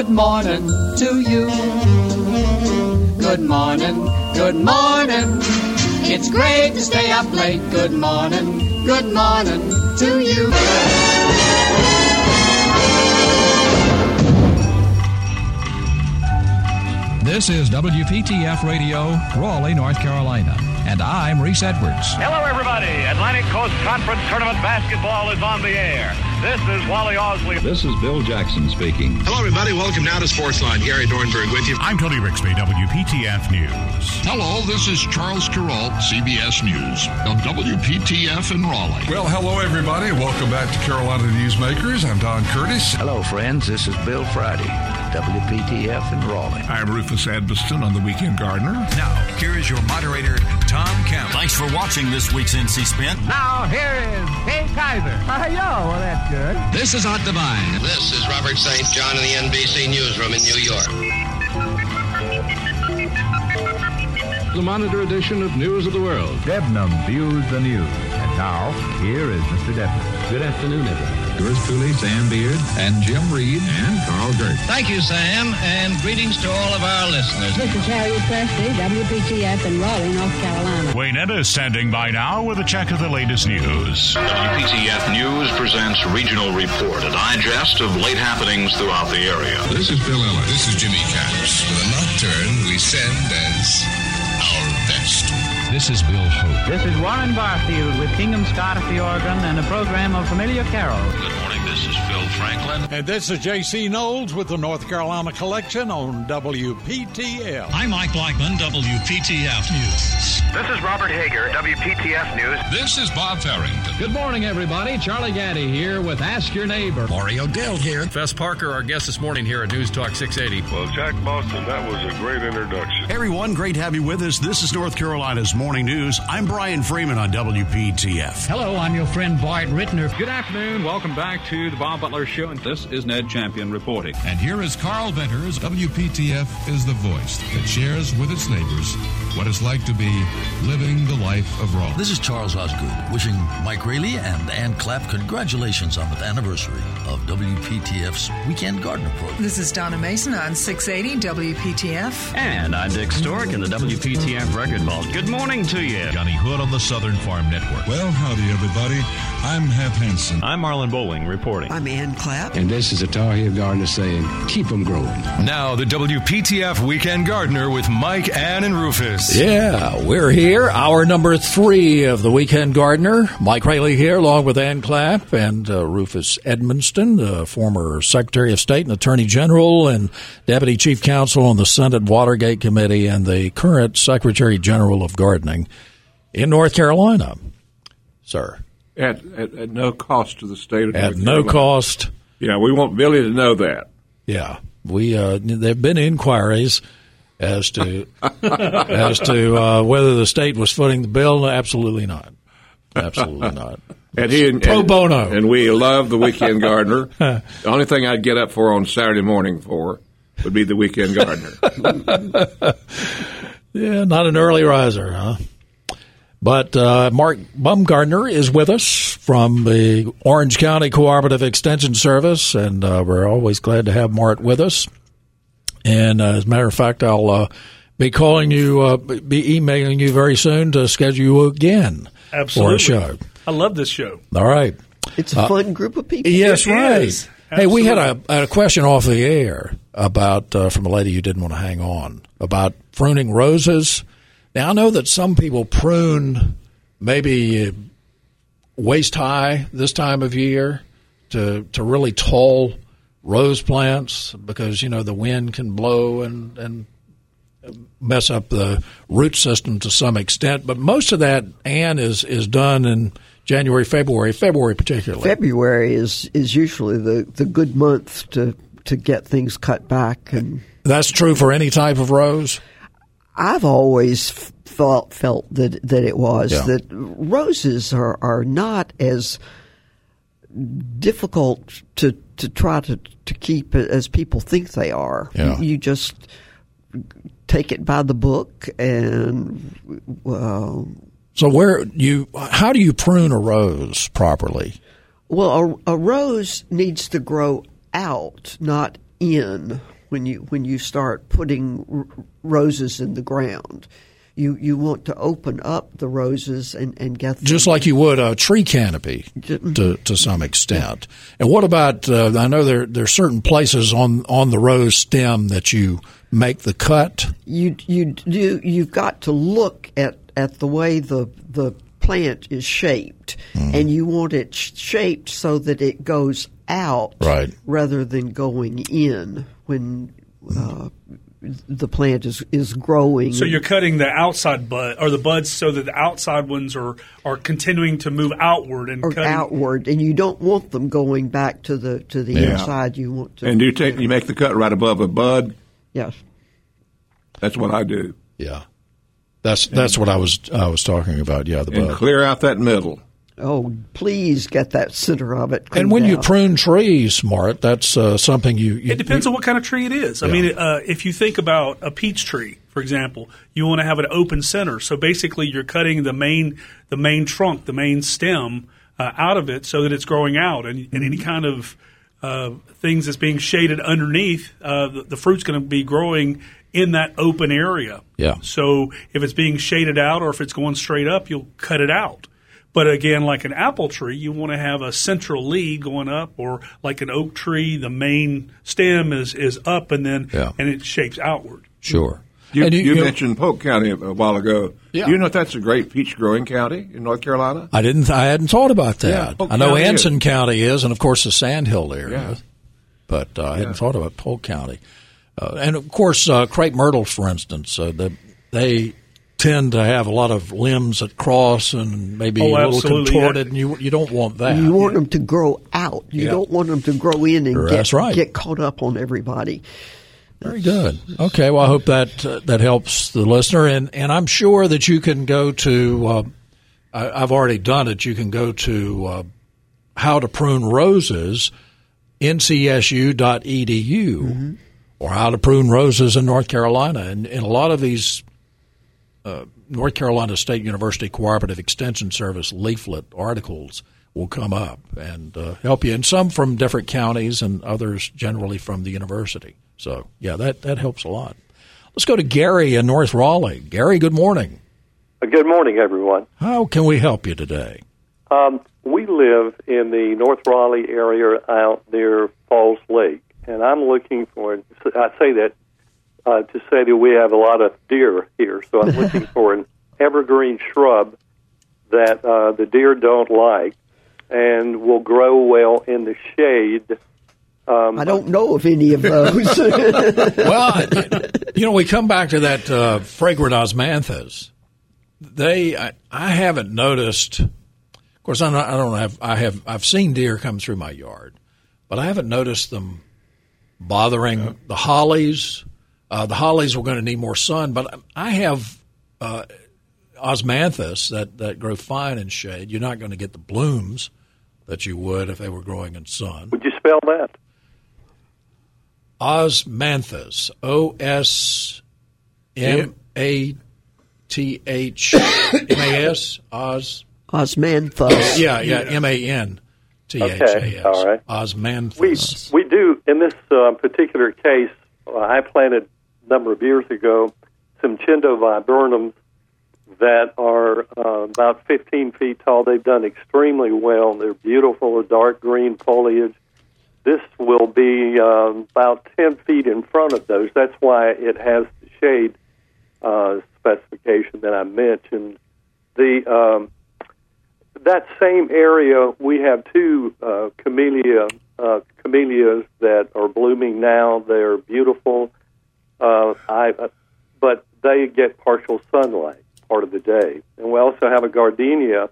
Good morning to you. Good morning, good morning. It's great to stay up late. Good morning, good morning to you. This is WPTF Radio, Raleigh, North Carolina. And I'm Reese Edwards. Hello, everybody. Atlantic Coast Conference Tournament basketball is on the air. This is Wally Osley. This is Bill Jackson speaking. Hello, everybody. Welcome now to Sportsline. Gary Dornberg with you. I'm Tony Rigsby, WPTF News. Hello, this is Charles Carroll, CBS News, on WPTF in Raleigh. Well, hello, everybody. Welcome back to Carolina Newsmakers. I'm Don Curtis. Hello, friends. This is Bill Friday, WPTF in Raleigh. I'm Rufus Edmisten on the Weekend Gardener. Now, here is your moderator, Tom Campbell. Thanks for watching this week's NC Spin. Now, here is Kay Kyser. Hi, yo. Well, that's good. This is Art Divine. This is Robert St. John in the NBC Newsroom in New York. The Monitor edition of News of the World. Debnam views the news. And now, here is Mr. Debnam. Good afternoon, everyone. Yours truly, Sam Beard and Jim Reed and Carl Gert. Thank you, Sam, and greetings to all of our listeners. This is Harriet Presley, WPTF in Raleigh, North Carolina. Wayne Ennis standing by now with a check of the latest news. WPTF News presents Regional Report, a digest of late happenings throughout the area. This is Bill Ellis. This is Jimmy Capps. With a nocturne we send as our best. This is Bill Hope. This is Warren Barfield with Kingham Scott at the organ and a program of familiar carols. Good morning, this is Phil Franklin. And this is J.C. Knowles with the North Carolina Collection on WPTF. I'm Mike Blackman, WPTF News. This is Robert Hager, WPTF News. This is Bob Farrington. Good morning, everybody. Charlie Gaddy here with Ask Your Neighbor. Mario Dell here. Fess Parker, our guest this morning here at News Talk 680. Well, Jack Boston, that was a great introduction. Everyone, great to have you with us. This is North Carolina's Morning News. I'm Brian Freeman on WPTF. Hello, I'm your friend Bart Rittner. Good afternoon. Welcome back to the Bob Butler Show. And this is Ned Champion reporting. And here is Carl Venters. WPTF is the voice that shares with its neighbors what it's like to be living the life of Raleigh. This is Charles Osgood wishing Mike Raley and Ann Clapp congratulations on the anniversary of WPTF's Weekend Gardener program. This is Donna Mason on 680 WPTF. And I'm Dick Stork in the WPTF Record Vault. Good morning to you. Johnny Hood on the Southern Farm Network. Well, howdy, everybody. I'm Hap Hansen. I'm Marlon Bowling reporting. I'm Ann Clapp. And this is a Tar Heel Gardener saying, keep them growing. Now, the WPTF Weekend Gardener with Mike, Ann, and Rufus. Yeah, we're here. Hour number three of the Weekend Gardener. Mike Raley here, along with Ann Clapp and uh, Rufus Edmisten, the former Secretary of State and Attorney General and Deputy Chief Counsel on the Senate Watergate Committee and the current Secretary General of Gardening in North Carolina. Sir. At, at, at no cost to the state of At no cost. Yeah, we want Billy to know that. Yeah. We uh, there have been inquiries as to as to uh, whether the state was footing the bill. Absolutely not. Absolutely not. And he and, pro bono. and we love the Weekend Gardener. the only thing I'd get up for on Saturday morning for would be the Weekend Gardener. Yeah, not an early riser, huh? But uh, Mart Bumgardner is with us from the Orange County Cooperative Extension Service, and uh, we're always glad to have Mart with us. And uh, as a matter of fact, I'll uh, be calling you, uh, be emailing you very soon to schedule you again Absolutely. for a show. I love this show. All right. It's a Uh, fun group of people. Yes, It right. is. Hey, we had a, a question off the air about uh, from a lady who didn't want to hang on about pruning roses. Now I know that some people prune maybe uh, waist high this time of year to to really tall rose plants because you know the wind can blow and and mess up the root system to some extent. But most of that, Ann, is is done in January, February, February particularly. February is is usually the, the good month to to get things cut back, and That's true for any type of rose. I've always felt felt that that it was Yeah. that roses are are not as difficult to to try to to keep as people think they are. Yeah. You, you just take it by the book and. Uh, So where you how do you prune a rose properly? Well, a, a rose needs to grow out, not in. When you when you start putting r- roses in the ground, you you want to open up the roses and, and get them. just like you would a tree canopy to to some extent. And what about? Uh, I know there there are certain places on on the rose stem that you make the cut. you you do you've got to look at at the way the the plant is shaped, Mm-hmm. and you want it shaped so that it goes out Right. rather than going in when uh, the plant is is growing. So you're cutting the outside bud or the buds so that the outside ones are are continuing to move outward and or cutting. outward, and you don't want them going back to the to the Yeah. inside. You want to And you take you make the cut right above a bud? yes. That's what I do. Yeah, that's that's what I was I was talking about. Yeah, the And bud. clear out that middle. Oh, please get that center of it. And cleaned when you prune trees, Mart, that's uh, something you, you. It depends on what kind of tree it is. I mean, uh, if you think about a peach tree, for example, you want to have an open center. So basically, you're cutting the main the main trunk, the main stem uh, out of it, so that it's growing out, and, and any kind of uh, things that's being shaded underneath, uh, the, the fruit's going to be growing in that open area. Yeah. So if it's being shaded out, or if it's going straight up, you'll cut it out. But again, like an apple tree, you want to have a central lead going up, or like an oak tree, the main stem is, is up and then Yeah. and it shapes outward. Sure. You, And you, mentioned Polk County a while ago. Yeah. Do you know if that's a great peach growing county in North Carolina? I didn't. I hadn't thought about that. Polk I know County Anson is. County is, and of course the Sandhill area. Yeah. But uh, I hadn't thought about Polk County. Uh, and of course, uh, crepe myrtles, for instance, uh, the, they tend to have a lot of limbs that cross and maybe Oh, a little contorted, yeah. and you you don't want that. You want them to grow out. You Yeah. don't want them to grow in and get, right. get caught up on everybody. Very good. Okay, well, I hope that uh, that helps the listener, and and I'm sure that you can go to. Uh, I, I've already done it. You can go to uh, how to prune roses, ncsu.edu, or how to prune roses in North Carolina, and, and a lot of these. Uh, North Carolina State University Cooperative Extension Service leaflet articles will come up and uh, help you, and some from different counties and others generally from the university. So, yeah, that, that helps a lot. Let's go to Gary in North Raleigh. Gary, good morning. Good morning, everyone. How can we help you today? Um, we live in the North Raleigh area out near Falls Lake, and I'm looking for, I say that uh, to say that we have a lot of deer here, so I'm looking for an evergreen shrub that uh, the deer don't like and will grow well in the shade. Um, I don't know of any of those. well, you know, we come back to that uh, fragrant osmanthus. They, I, I haven't noticed. Of course, I'm not, I don't have. I have. I've seen deer come through my yard, but I haven't noticed them bothering the hollies. Uh, the hollies were going to need more sun, but I have uh, osmanthus that that grow fine in shade. You're not going to get the blooms that you would if they were growing in sun. Would you spell that? Osmanthus. O S M A T H M A S. Os. Osmanthus. Yeah, yeah. M A N T H A Okay, S. all right. Osmanthus. We we do in this uh, particular case. Uh, I planted a number of years ago some Chindo viburnums that are uh, about 15 feet tall. They've done extremely well. They're beautiful, dark green foliage. This will be um, about 10 feet in front of those. That's why it has the shade uh, specification that I mentioned. The um, that same area, we have two uh, camellia uh, camellias that are blooming now. They're beautiful, uh, I, uh, but they get partial sunlight part of the day. And we also have a gardenia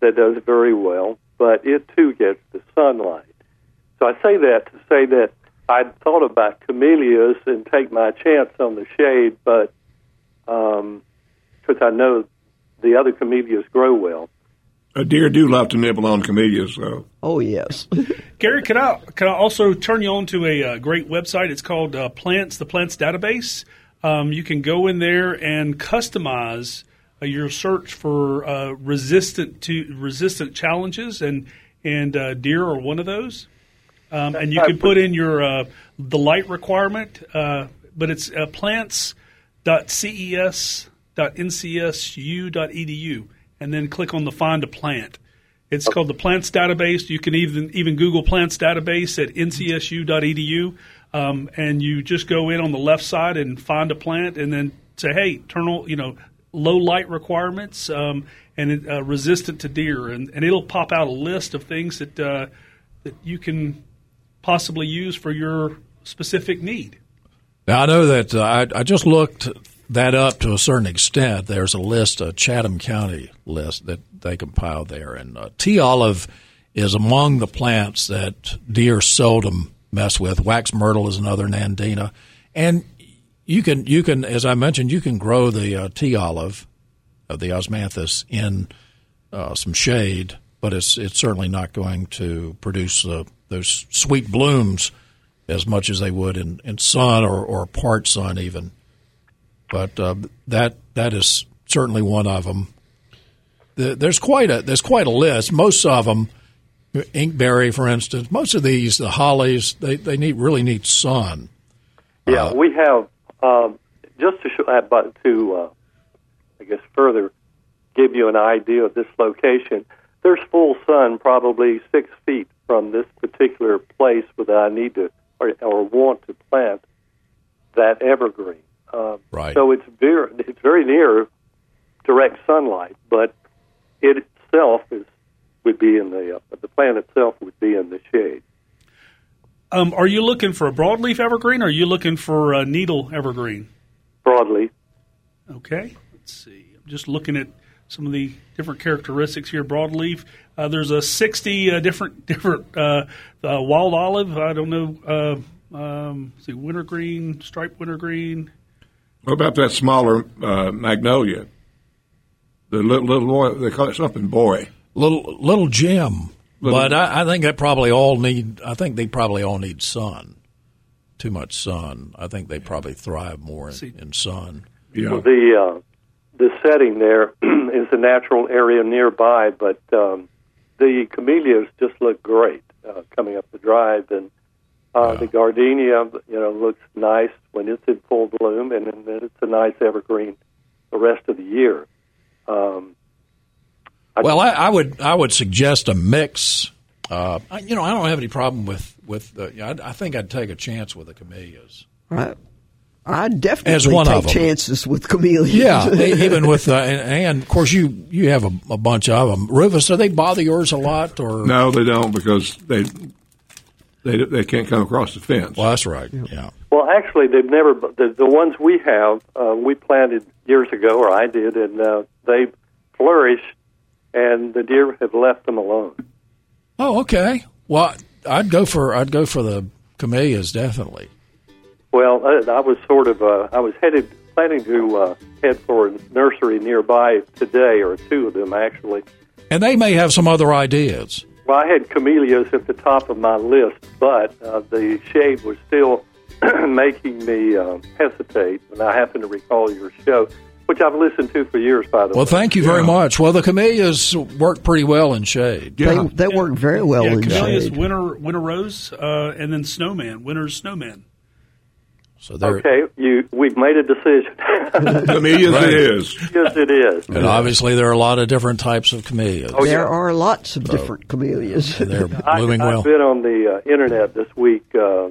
that does very well, but it too gets the sunlight. So I say that to say that I thought about camellias and take my chance on the shade, but because I know the other camellias grow well. A deer do love to nibble on camellias, though. Oh yes. Gary, can I can I also turn you on to a uh, great website? It's called uh, Plants, the Plants Database. Um, you can go in there and customize uh, your search for uh, resistant to resistant challenges, and and uh, deer are one of those. um, and you can put in your uh, the light requirement, uh, but it's uh, plants.ces.ncsu.edu, and then click on the Find a Plant. It's called the Plants Database. You can even even Google Plants Database at ncsu.edu, um, and you just go in on the left side and find a plant, and then say, "Hey, turn you know low light requirements um, and uh, resistant to deer," and, and it'll pop out a list of things that uh, that you can possibly use for your specific need. Now I know that uh, I, I just looked that up to a certain extent. There's a list, a Chatham County list that they compiled there, and uh, tea olive is among the plants that deer seldom mess with. Wax myrtle is another nandina, and you can you can as I mentioned you can grow the uh, tea olive of the osmanthus in uh, some shade, but it's it's certainly not going to produce uh, those sweet blooms as much as they would in, in sun or, or part sun even. But uh, that that is certainly one of them. The, there's quite a there's quite a list. Most of them, inkberry, for instance, most of these the hollies they, they need really need sun. Yeah, uh, we have um, just to show, but to uh, I guess further give you an idea of this location. There's full sun, probably six feet from this particular place where I need to or, or want to plant that evergreen. Uh, right. So it's very it's very near direct sunlight, but it itself is would be in the uh, the plant itself would be in the shade. Um, are you looking for a broadleaf evergreen, or are you looking for a needle evergreen? Broadleaf. Okay. Let's see. I'm just looking at some of the different characteristics here. Broadleaf. Uh, there's a 60 uh, different different uh, uh wild olive. I don't know. Uh, um, see, wintergreen, striped wintergreen. What about that smaller uh, magnolia? The little, little boy, they call it something boy. Little little Jim. Little, but I, I, think that probably all need. I think they probably all need sun. Too much sun. I think they probably thrive more in, in sun. Yeah. Well, the uh, the setting there is a natural area nearby, but um, the camellias just look great uh, coming up the drive, and uh, yeah. the gardenia, you know, looks nice when it's in full bloom, and then it's a nice evergreen the rest of the year. Um, I well, I, I, would I would suggest a mix. Uh, you know, I don't have any problem with with. The, you know, I, I, think I'd take a chance with the camellias. Right. I definitely As one take of chances with camellias. Yeah, even with uh, and, and, of course you you have a, a, bunch of them. Rufus, do they bother yours a lot or no? They don't because they they they can't come across the fence. Well, that's right. Yeah. Well, actually, they've never. The, the ones we have, uh, we planted years ago, or I did, and uh, they flourish, and the deer have left them alone. Oh, okay. Well, I'd go for I'd go for the camellias definitely. Well, I, I was sort of uh, I was headed planning to uh, head for a nursery nearby today, or two of them actually. And they may have some other ideas. Well, I had camellias at the top of my list, but uh, the shade was still making me uh, hesitate. And I happen to recall your show, which I've listened to for years, by the well, way. Well, thank you very yeah. much. Well, the camellias work pretty well in shade. Yeah. They, they yeah. work very well yeah, in camellias, shade. Winter, winter rose, uh, and then snowman, winter's snowman. So okay, you we've made a decision. camellias right. it is. Yes, it is. And obviously, there are a lot of different types of camellias. Oh, there yeah. are lots of so, different camellias. They're blooming I, well. I've been on the uh, internet this week uh,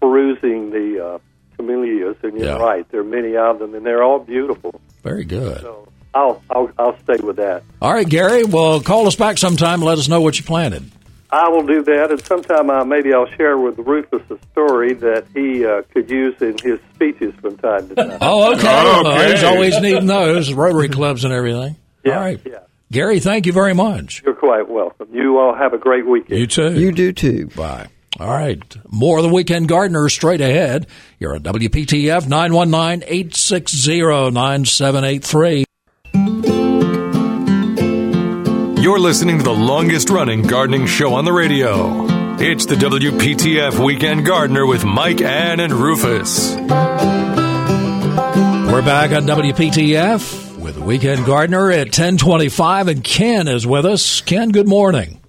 perusing the uh, camellias, and you're yeah. right. There are many of them, and they're all beautiful. Very good. So I'll, I'll I'll stay with that. All right, Gary. Well, call us back sometime. And let us know what you planted. I will do that, and sometime uh, maybe I'll share with Rufus a story that he uh, could use in his speeches from time to time. oh, okay. oh, okay. Well, he's always needing those Rotary clubs and everything. Yeah, all right, yeah. Gary. Thank you very much. You're quite welcome. You all have a great weekend. You too. You do too. Bye. All right. More of the Weekend Gardener straight ahead. You're at WPTF 919 860 9783. You're listening to the longest running gardening show on the radio. It's the WPTF Weekend Gardener with Mike, Ann, and Rufus. We're back on WPTF with the Weekend Gardener at 1025, and Ken is with us. Ken, good morning.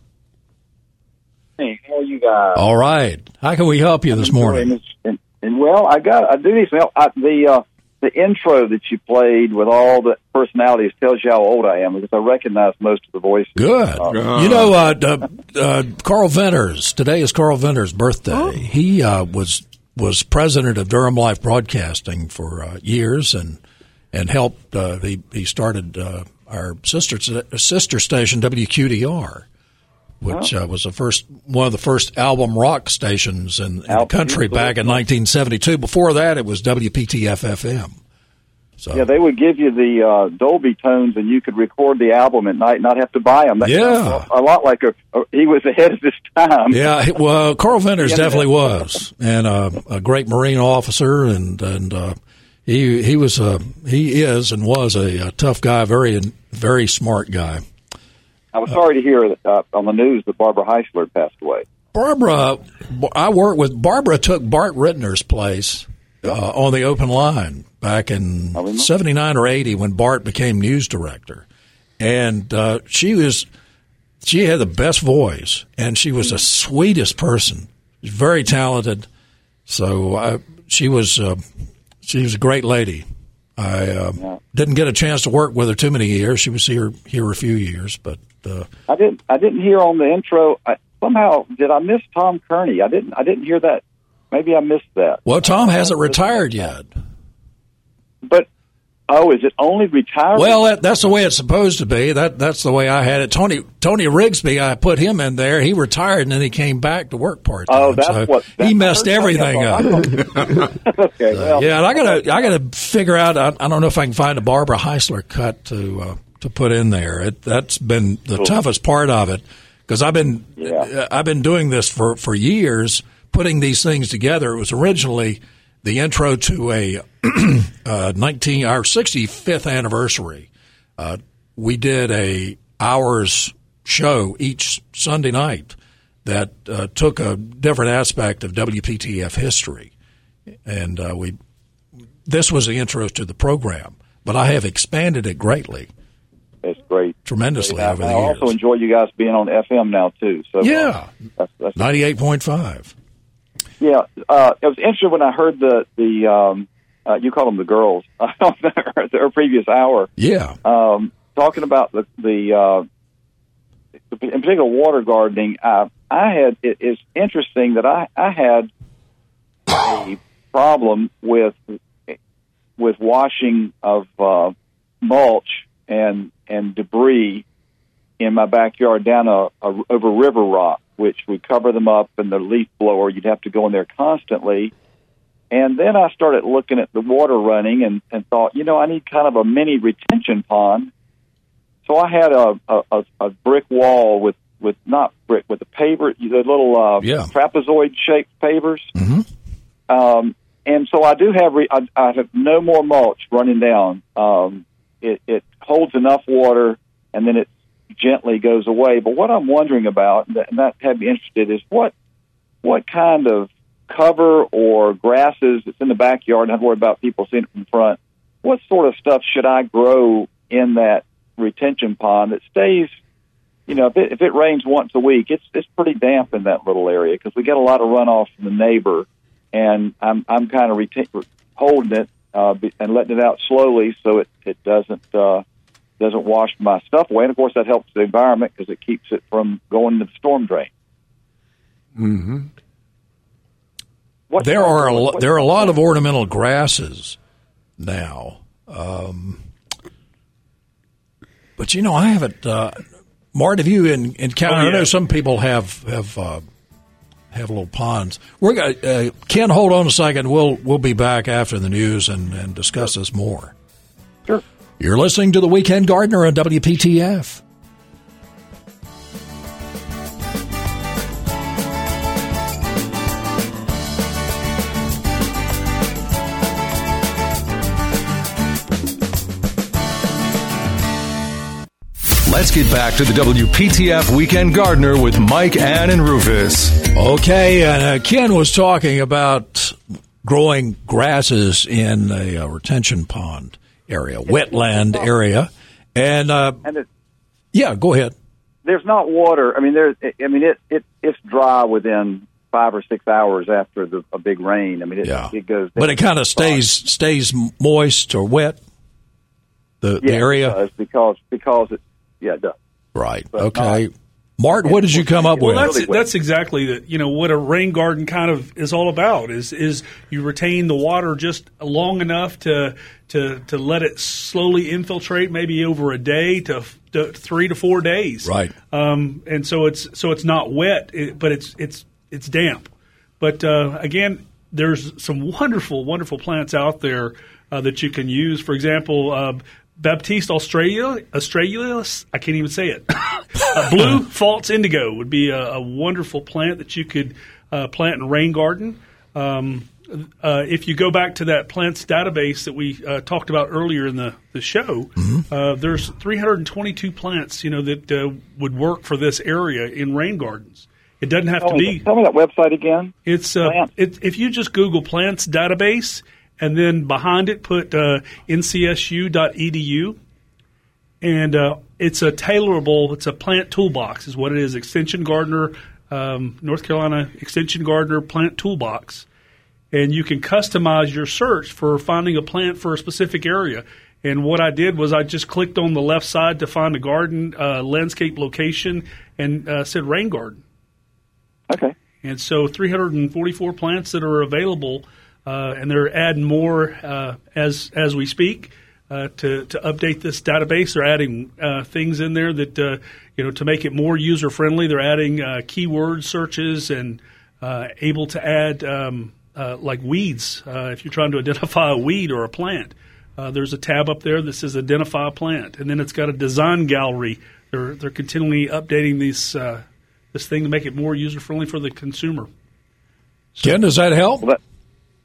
Hey, how are you guys? guys. All right. How can we help you this morning? And, and, and, well, I got I do these. I, the uh, the intro that you played with all the personalities tells you how old I am because I recognize most of the voices. Good. Uh, you know, uh, uh, uh, Carl Venters. Today is Carl Venters' birthday. Oh. He uh, was was president of Durham Life Broadcasting for uh, years and and helped. he he started our sister sister station WQDR which uh, was the first one of the first album rock stations in, in the country back in 1972. Before that, it was WPTF FM. So. Yeah, they would give you the uh, Dolby tones, and you could record the album at night, not have to buy them. That yeah, a lot like a, a, he was ahead of his time. Yeah, well, Carl Venters definitely was, and uh, a great Marine officer, and and uh, he he was a he is and was a, a tough guy, very very smart guy. I was sorry to hear uh, on the news that Barbara Heisler passed away. Barbara, I worked with Barbara. Took Bart Rittner's place uh, on the open line back in '79 or '80 when Bart became news director, and uh, she was she had the best voice, and she was the sweetest person. Very talented. So uh, she was uh, she was a great lady. I uh, yeah. didn't get a chance to work with her too many years. She was here here a few years, but uh, I didn't. I didn't hear on the intro. I, somehow, did I miss Tom Kearney? I didn't. I didn't hear that. Maybe I missed that. Well, Tom hasn't retired yet. But Oh, is it only retired? Well, that, that's the way it's supposed to be. That that's the way I had it. Tony Tony Rigsby, I put him in there. He retired and then he came back to work part time. Oh, that's so what he messed everything up. okay, well, yeah, and I gotta I gotta figure out. I, I, don't know if I can find a Barbara Heisler cut to uh, to put in there. It, that's been the cool. toughest part of it because I've been yeah. I've been doing this for for years, putting these things together. It was originally the intro to a uh, 19 our 65th anniversary. Uh, we did a hours show each Sunday night that uh, took a different aspect of WPTF history, and uh, we this was the intro to the program. But I have expanded it greatly it's great, tremendously over the I years. I also enjoy you guys being on FM now too. So yeah, uh, ninety eight point five. Yeah, uh, it was interesting when I heard the the um, uh, you call them the girls on their, their previous hour. Yeah, um, talking about the the uh, in particular water gardening. Uh, I had it is interesting that I I had a problem with with washing of uh, mulch and and debris in my backyard down a, a over river rock, which would cover them up, and the leaf blower you'd have to go in there constantly. And then I started looking at the water running and, and thought, you know, I need kind of a mini retention pond. So I had a a, a brick wall with with not brick with the paver, the little uh, yeah. trapezoid shaped pavers. Mm-hmm. Um, and so I do have re- I, I have no more mulch running down. Um, it, it holds enough water, and then it gently goes away. But what I'm wondering about, and that had me interested, is what what kind of cover or grasses that's in the backyard. Not worry about people seeing it from front. What sort of stuff should I grow in that retention pond that stays? You know, if it, if it rains once a week, it's it's pretty damp in that little area because we get a lot of runoff from the neighbor, and I'm I'm kind of retain, holding it uh, and letting it out slowly so it it doesn't uh, doesn't wash my stuff away. And of course, that helps the environment because it keeps it from going to the storm drain. Mm-hmm. There are a lo- there are a lot of ornamental grasses now, um, but you know I haven't. Uh, Mart, have you in, encountered? Oh, yeah. I know some people have have uh, have little ponds. We're going uh, Ken. Hold on a second. We'll we'll be back after the news and, and discuss this more. Sure. You're listening to the Weekend Gardener on WPTF. Let's get back to the WPTF Weekend Gardener with Mike, Ann, and Rufus. Okay, and uh, Ken was talking about growing grasses in a uh, retention pond area, wetland area, and, uh, and it, yeah, go ahead. there's not water. I mean, there's. I mean, it it it's dry within five or six hours after the, a big rain. I mean, it, Yeah. it goes. But it kind of stays stays moist or wet. The, the area, it does because because it yeah it does. right? But Okay, Mart, what did you come up Well, with? that's that's exactly the, you know what a rain garden kind of is all about. Is is you retain the water just long enough to to to let it slowly infiltrate, maybe over a day to, to three to four days. Right. Um, and so it's so it's not wet, it, but it's it's it's damp. But uh, again, there's some wonderful wonderful plants out there uh, that you can use. For example. Uh, Baptisia Australia, Australis, I can't even say it. uh, blue false indigo would be a, a wonderful plant that you could uh, plant in a rain garden. Um, uh, if you go back to that plants database that we uh, talked about earlier in the, the show, uh, there's 322 plants, you know, that uh, would work for this area in rain gardens. It doesn't have Tell to me, be. tell me that website again. It's uh, it, if you just Google plants database and then behind it put uh, ncsu.edu, and uh, it's a tailorable. It's a plant toolbox, is what it is. Extension Gardener, um, North Carolina Extension Gardener plant toolbox, and you can customize your search for finding a plant for a specific area. And what I did was I just clicked on the left side to find a garden uh, landscape location and uh, said rain garden. Okay. And so 344 plants that are available, uh, and they're adding more uh, as as we speak uh, to to update this database. They're adding uh, things in there that uh, you know to make it more user friendly. They're adding uh, keyword searches and uh, able to add um, uh, like weeds uh, if you're trying to identify a weed or a plant. Uh, there's a tab up there that says identify a plant, and then it's got a design gallery. They're they're continually updating these uh, this thing to make it more user friendly for the consumer. Ken, does that help? Well, that,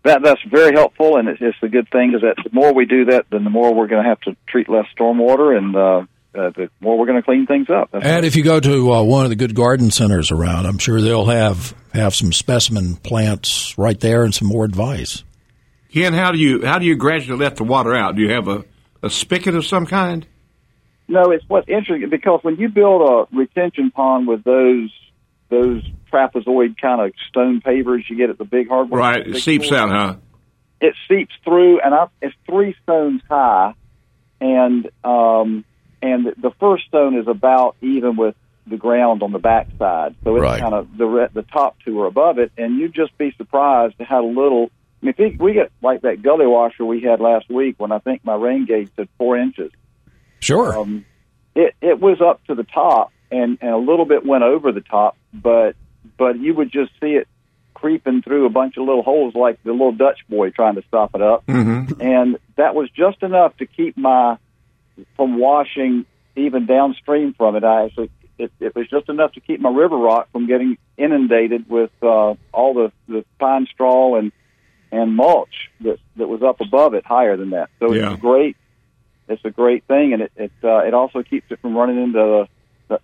that that's very helpful, and it's, it's a good thing. Is that the more we do that, then the more we're going to have to treat less stormwater, and uh, uh, the more we're going to clean things up. That's And if you go to uh, one of the good garden centers around, I'm sure they'll have have some specimen plants right there and some more advice. Ken, how do you how do you gradually let the water out? Do you have a, a spigot of some kind? No, it's what's interesting because when you build a retention pond with those those trapezoid kind of stone pavers you get at the big hardware, Right, it seeps out, huh? It seeps through, and I, it's three stones high, and um, and the first stone is about even with the ground on the backside, so it's Right. kind of the the top two are above it, and you'd just be surprised at how little. I mean, if we get like that gully washer we had last week when I think my rain gauge said four inches. Sure. Um, it it was up to the top, and and a little bit went over the top, but but you would just see it creeping through a bunch of little holes like the little Dutch boy trying to stop it up, Mm-hmm. and that was just enough to keep my from washing even downstream from it. I actually it, it was just enough to keep my river rock from getting inundated with uh, all the the pine straw and and mulch that that was up above it higher than that. So Yeah. it's great. It's a great thing, and it it, uh, it also keeps it from running into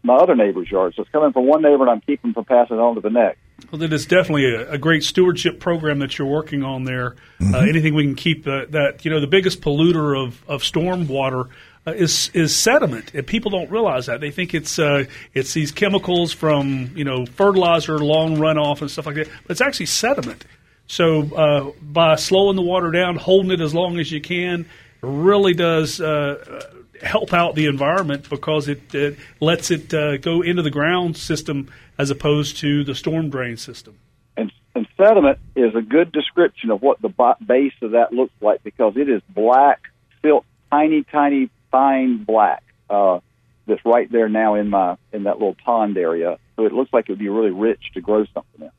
my other neighbor's yard. So it's coming from one neighbor, and I'm keeping from passing it on to the next. Well, that is definitely a, a great stewardship program that you're working on there. Uh, anything we can keep uh, that you know the biggest polluter of of storm water uh, is is sediment, and people don't realize that. They think it's uh, it's these chemicals from you know fertilizer, long runoff, and stuff like that. But it's actually sediment. So uh, by slowing the water down, holding it as long as you can, really does. Uh, help out the environment because it, it lets it uh, go into the ground system as opposed to the storm drain system. And, and sediment is a good description of what the base of that looks like because it is black, fil- tiny, tiny, fine black. Uh, that's right there now in my in that little pond area. So it looks like it would be really rich to grow something in.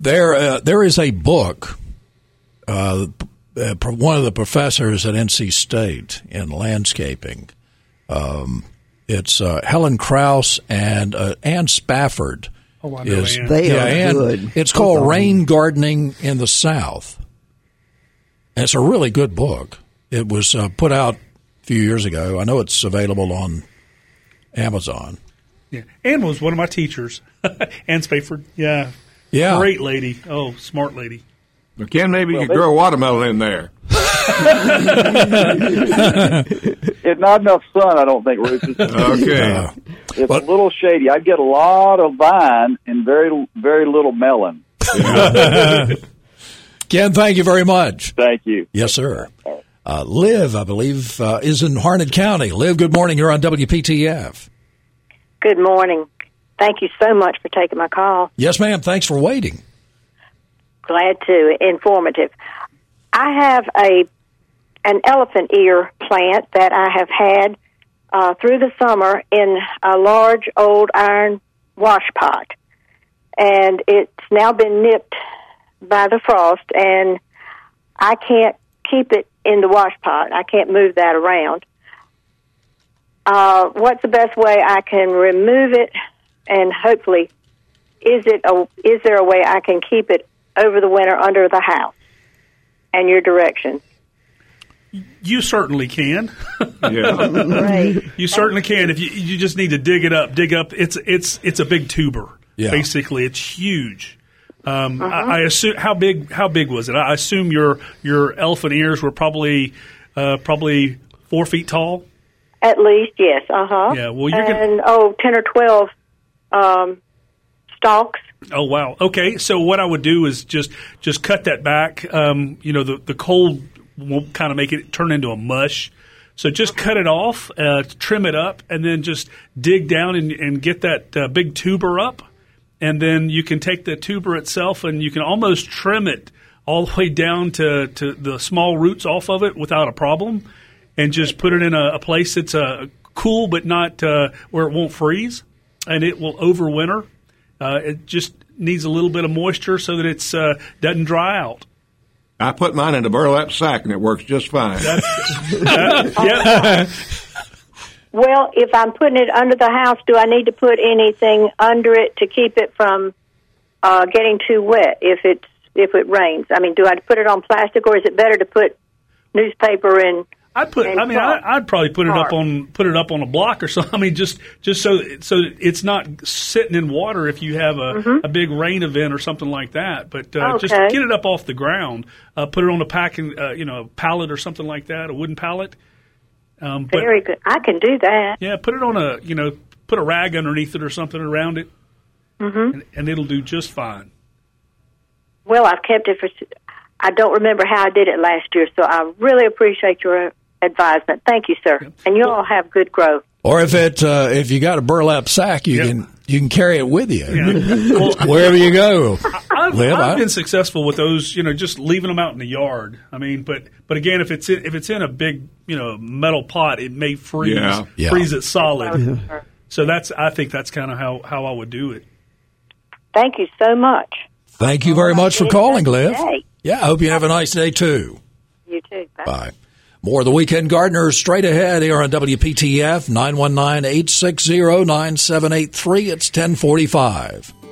There, uh, there is a book. Uh, uh, one of the professors at NC State in landscaping. Um, it's uh, Helen Kraus and uh, Ann Spafford. Oh, I know is Ann. They yeah, are Ann- good. It's Both called of Rain Gardening in the South. And it's a really good book. It was uh, put out a few years ago. I know it's available on Amazon. Yeah, Ann was one of my teachers. Ann Spafford, yeah, Yeah. great lady. Oh, smart lady. Well, Ken, maybe you could grow a watermelon in there. it's not enough sun. I don't think, Rufus. okay, it's a little shady. I get a lot of vine and very very little melon. Ken, thank you very much. Thank you. Yes, sir. Uh, Liv, I believe, uh, is in Harnett County. Liv, good morning. You're on WPTF. Good morning. Thank you so much for taking my call. Yes, ma'am. Thanks for waiting. Glad to. Informative. I have a an elephant ear plant that I have had uh, through the summer in a large old iron wash pot, and it's now been nipped by the frost, and I can't keep it in the wash pot. I can't move that around. Uh, what's the best way I can remove it, and hopefully, is it a, is there a way I can keep it over the winter under the house? And your direction. You certainly can. yeah, you certainly can. If you you just need to dig it up, dig up. It's it's it's a big tuber. Yeah. Basically, it's huge. Um, uh-huh. I, I, assume how big how big was it? I assume your your elephant ears were probably uh, probably four feet tall. At least, yes. Uh huh. Yeah. Well, you're and gonna... oh, 10 or twelve um, stalks. Oh wow. Okay. So what I would do is just just cut that back. Um, you know, the the cold won't kind of make it turn into a mush. So just cut it off, uh, trim it up, and then just dig down and, and get that uh, big tuber up. And then you can take the tuber itself and you can almost trim it all the way down to, to the small roots off of it without a problem and just put it in a, a place that's uh, cool but not uh, where it won't freeze, and it will overwinter. Uh, it just needs a little bit of moisture so that it uh, doesn't dry out. I put mine in a burlap sack and it works just fine. that. Well, if I'm putting it under the house, do I need to put anything under it to keep it from uh, getting too wet if it's if it rains? I mean, do I put it on plastic or is it better to put newspaper and I'd put. I mean, I, would probably put it up on put it up on a block or something. I mean, just just so so it's not sitting in water if you have a, mm-hmm. a big rain event or something like that. But uh, okay. just get it up off the ground. Uh, put it on a packing, uh, you know, pallet or something like that, a wooden pallet. Um, but, Very good. I can do that. Yeah, put it on a you know, put a rag underneath it or something around it, mm-hmm. and, and it'll do just fine. Well, I've kept it for. I don't remember how I did it last year, so I really appreciate your advisement. Thank you, sir. And you all have good growth. Or if it uh, if you got a burlap sack, you yep. can you can carry it with you yeah. well, wherever you go. I've, Live, I've been successful with those, you know, just leaving them out in the yard. I mean, but but again, if it's in, if it's in a big you know metal pot, it may freeze yeah. Yeah. freeze it solid. So that's I think that's kind of how how I would do it. Thank you so much. Thank you very much for calling, Liv. Yeah, I hope you have a nice day too. You too. Bye. Bye. More of the Weekend Gardener straight ahead here on WPTF 919 860 9783. It's 1045.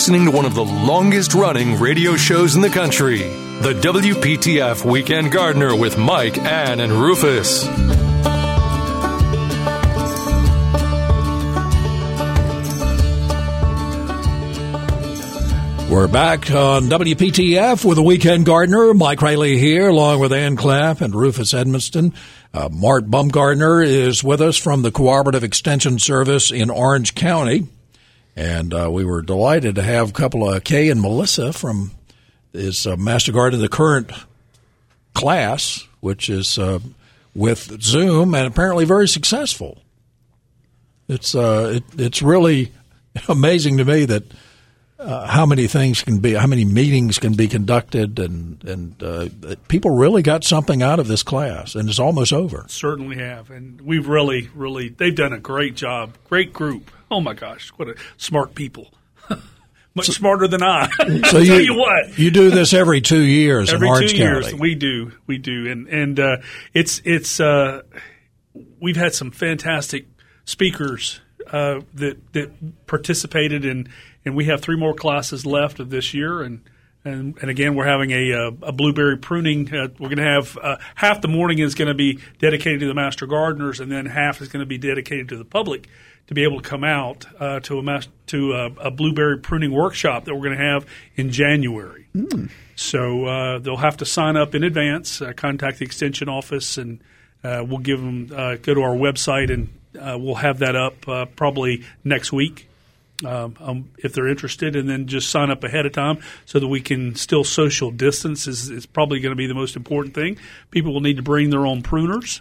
Listening to one of the longest running radio shows in the country. The WPTF Weekend Gardener with Mike, Ann, and Rufus. We're back on WPTF with the Weekend Gardener. Mike Raley here, along with Ann Clapp and Rufus Edmisten. Uh, Mart Bumgardner is with us from the Cooperative Extension Service in Orange County. And uh, we were delighted to have a couple of Kay and Melissa from his uh, Master Garden, the current class, which is uh, with Zoom and apparently very successful. It's uh, it, it's really amazing to me that uh, how many things can be, how many meetings can be conducted, and and uh, people really got something out of this class, and it's almost over. Certainly have, and we've really, really, they've done a great job. Great group. Oh my gosh, what a smart people. Much so, smarter than I. So you, you, what, you do this every two years every two County. years we do, we do, and and uh, it's it's uh, we've had some fantastic speakers uh, that that participated in, and we have three more classes left of this year, and and, and again we're having a, a, a blueberry pruning. Uh, we're going to have uh, half the morning is going to be dedicated to the master gardeners, and then half is going to be dedicated to the public to be able to come out uh, to a mas- to a, a, blueberry pruning workshop that we're going to have in January. Mm. So uh, they'll have to sign up in advance, uh, contact the extension office, and we'll give them go to our website and uh, we'll have that up uh, probably next week. Um, um, if they're interested, and then just sign up ahead of time so that we can still social distance is, is probably going to be the most important thing. People will need to bring their own pruners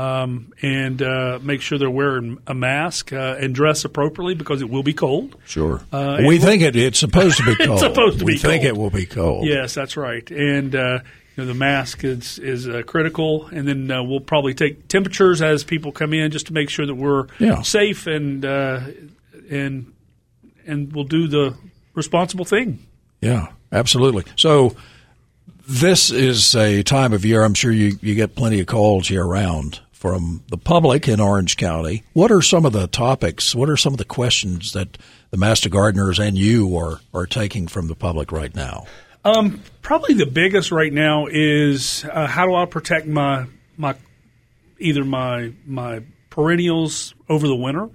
um, and uh, make sure they're wearing a mask uh, and dress appropriately because it will be cold. Sure, uh, we think it, it's supposed to be cold. it's supposed to we be. We think it will be cold. Yes, that's right, and uh, know, the mask is is uh, critical, and then uh, we'll probably take temperatures as people come in just to make sure that we're yeah. safe and uh, and and we'll do the responsible thing. Yeah, absolutely. So this is a time of year. I'm sure you you get plenty of calls year round from the public in Orange County. What are some of the topics? What are some of the questions that the master gardeners and you are are taking from the public right now? Um, probably the biggest right now is uh, how do I protect my my either my my perennials over the winter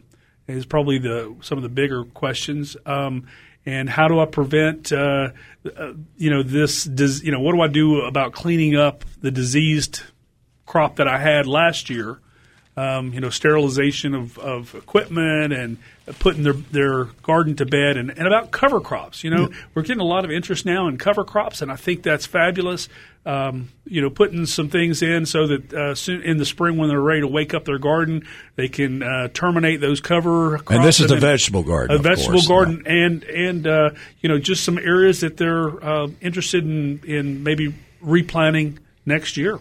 is probably the some of the bigger questions. Um, and how do I prevent uh, uh, you know this Does, you know what do I do about cleaning up the diseased crop that I had last year? Um, you know, sterilization of, of equipment and putting their, their garden to bed and, and about cover crops. You know, yeah. we're getting a lot of interest now in cover crops, and I think that's fabulous. Um, you know, putting some things in so that uh, soon in the spring when they're ready to wake up their garden, they can uh, terminate those cover crops. And this is a vegetable garden, a vegetable course, garden, and and uh, you know just some areas that they're uh, interested in in maybe replanting next year.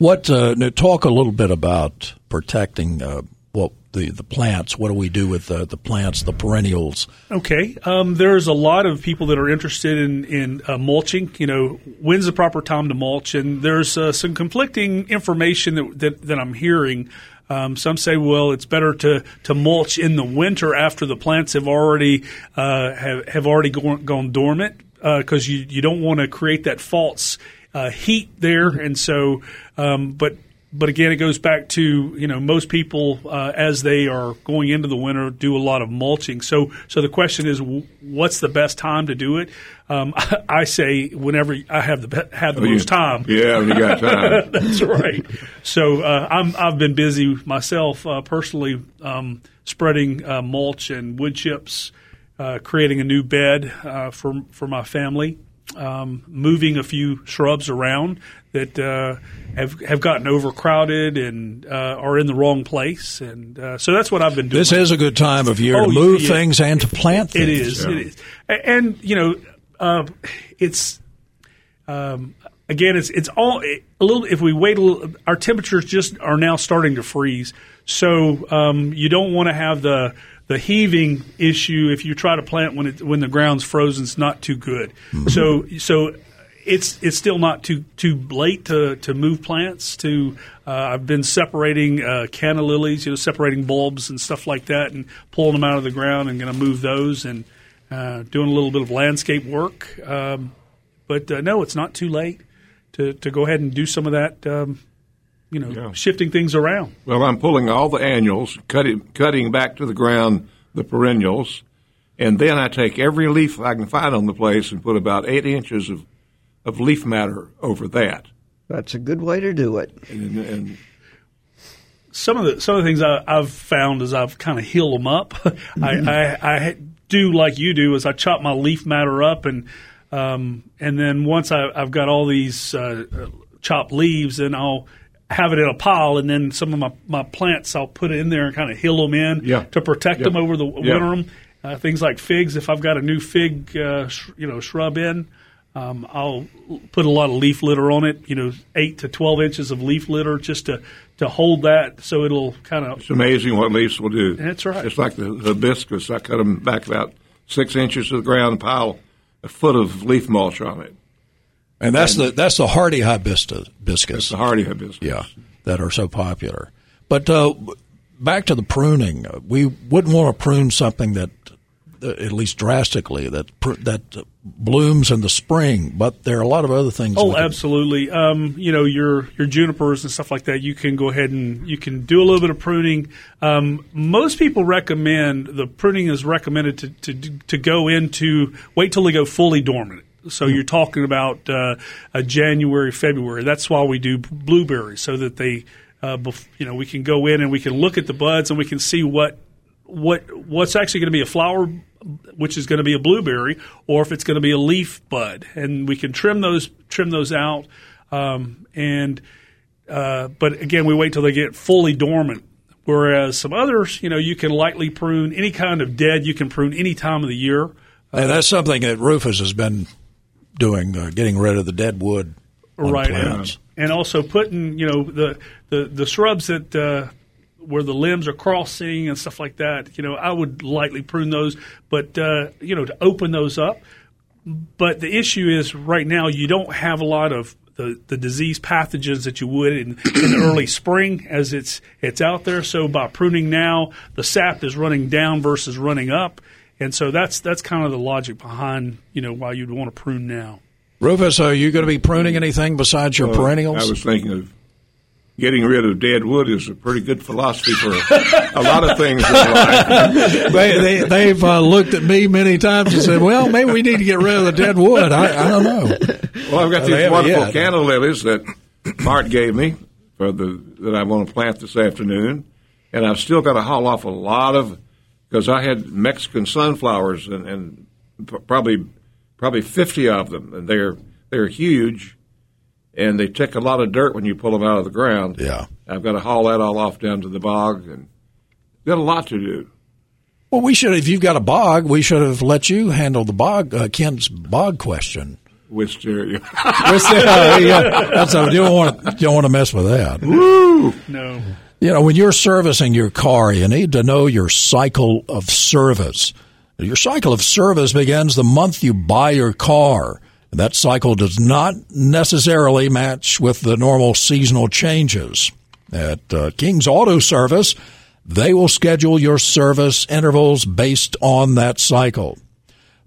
What uh, talk a little bit about protecting uh, what the, the plants? What do we do with the, the plants, the perennials? Okay, um, there's a lot of people that are interested in in uh, mulching. You know, when's the proper time to mulch? And there's uh, some conflicting information that that, that I'm hearing. Um, some say, well, it's better to, to mulch in the winter after the plants have already uh, have have already gone, gone dormant because uh, you you don't want to create that false uh, heat there, and so um, but but again, it goes back to you know most people uh, as they are going into the winter do a lot of mulching. So so the question is, what's the best time to do it? Um, I, say whenever I have the have the oh, most time. Yeah, when you got time. That's right. So uh, I'm I've been busy myself uh, personally um, spreading uh, mulch and wood chips, uh, creating a new bed uh, for for my family um, moving a few shrubs around that uh, have have gotten overcrowded and uh, are in the wrong place, and uh, so that's what I've been doing. This is a good time of year oh, to move yeah. things and to plant things. It is, yeah. it is, and you know, uh, it's um, again, it's it's all a little. If we wait a little, our temperatures just are now starting to freeze, so um, you don't want to have the the heaving issue if you try to plant when it when the ground's frozen is not too good. Mm-hmm. So so it's it's still not too too late to, to move plants. To uh, I've been separating uh, canna lilies, you know, separating bulbs and stuff like that, and pulling them out of the ground and going to move those and uh, doing a little bit of landscape work. Um, but uh, no, it's not too late to to go ahead and do some of that. Um, you know, yeah. shifting things around. Well, I'm pulling all the annuals, cutting cutting back to the ground the perennials, and then I take every leaf I can find on the place and put about eight inches of of leaf matter over that. That's a good way to do it. And, and some of the some of the things I, have found is I've kind of healed them up. I, I, I do like you do is I chop my leaf matter up and um, and then once I, have got all these uh, chopped leaves, then I'll have it in a pile, and then some of my, my plants I'll put it in there and kind of hill them in yeah. to protect yeah. them over the yeah. winter. Uh, things like figs, if I've got a new fig, uh, sh- you know, shrub in, um, I'll put a lot of leaf litter on it. You know, eight to twelve inches of leaf litter just to to hold that, so it'll kind of. It's amazing what leaves will do. That's right. It's like the, the hibiscus. I cut them back about six inches to the ground, pile a foot of leaf mulch on it. And that's and the that's the hardy hibiscus. That's the hardy hibiscus. Yeah, that are so popular. But uh, back to the pruning, we wouldn't want to prune something that, uh, at least drastically, that that blooms in the spring. But there are a lot of other things. Oh, absolutely. Um, you know, your your junipers and stuff like that. You can go ahead and you can do a little bit of pruning. Um, most people recommend the pruning is recommended to, to to go into wait till they go fully dormant. So you're talking about uh, January, February. That's why we do blueberries, so that they, uh, bef- you know, we can go in and we can look at the buds and we can see what what what's actually going to be a flower, which is going to be a blueberry, or if it's going to be a leaf bud, and we can trim those trim those out. Um, and uh, but again, we wait till they get fully dormant. Whereas some others, you know, you can lightly prune any kind of dead. You can prune any time of the year. and that's something that Rufus has been doing, uh, getting rid of the dead wood. right and, and also putting you know the the, the shrubs that uh, where the limbs are crossing and stuff like that you know i would lightly prune those but uh, you know to open those up. But the issue is right now you don't have a lot of the, the disease pathogens that you would in, in the early spring as it's it's out there. So by pruning now the sap is running down versus running up and so that's that's kind of the logic behind you know why you'd want to prune now Rufus, are you going to be pruning anything besides your Well, perennials? I was thinking of getting rid of dead wood is a pretty good philosophy for a lot of things in life. they, they, they've uh, looked at me many times and said, "Well, maybe we need to get rid of the dead wood." I, I don't know. Well, I've got these haven't wonderful yet. canna lilies that Mart gave me for the that I want to plant this afternoon, and I've still got to haul off a lot of because I had Mexican sunflowers and, and probably probably fifty of them, and they're they're huge, and they take a lot of dirt when you pull them out of the ground. Yeah, I've got to haul that all off down to the bog, and got a lot to do. Well, we should. If you've got a bog, we should have let you handle the bog. Uh, Ken's bog question. Wisteria. Wisteria, yeah, that's a, you don't want to, you don't want to mess with that. Woo! No. You know, when you're servicing your car, you need to know your cycle of service. Your cycle of service begins the month you buy your car. That cycle does not necessarily match with the normal seasonal changes. At uh, King's Auto Service, they will schedule your service intervals based on that cycle.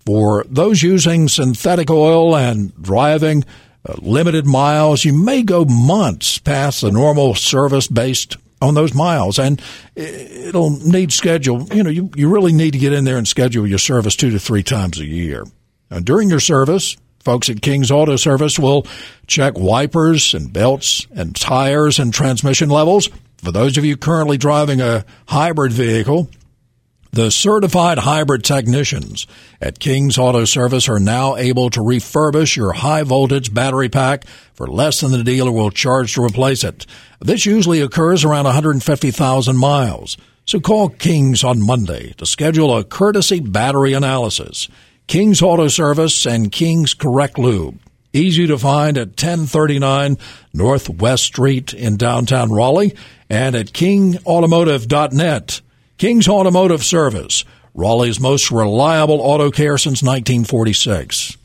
For those using synthetic oil and driving uh, limited miles, you may go months past the normal service based on those miles, and it'll need schedule. You know, you, you really need to get in there and schedule your service two to three times a year. Now, during your service, folks at King's Auto Service will check wipers and belts and tires and transmission levels. For those of you currently driving a hybrid vehicle, the certified hybrid technicians at King's Auto Service are now able to refurbish your high voltage battery pack for less than the dealer will charge to replace it. This usually occurs around 150,000 miles. So call King's on Monday to schedule a courtesy battery analysis. King's Auto Service and King's Correct Lube. Easy to find at 1039 Northwest Street in downtown Raleigh and at kingautomotive.net. King's Automotive Service, Raleigh's most reliable auto care since 1946.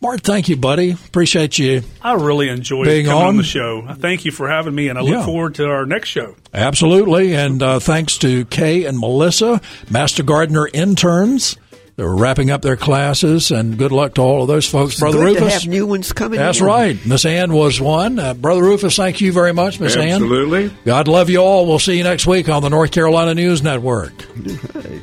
Mart, thank you, buddy. Appreciate you. I really enjoyed Being coming on. on. the show. Thank you for having me, and I look Yeah. forward to our next show. Absolutely. And uh, thanks to Kay and Melissa, Master Gardener interns. They're wrapping up their classes, and good luck to all of those folks. Brother Good to Rufus. have new ones coming That's in. right. Miss Ann was one. Uh, Brother Rufus, thank you very much, Miss Ann. Absolutely. God love you all. We'll see you next week on the North Carolina News Network. Hey.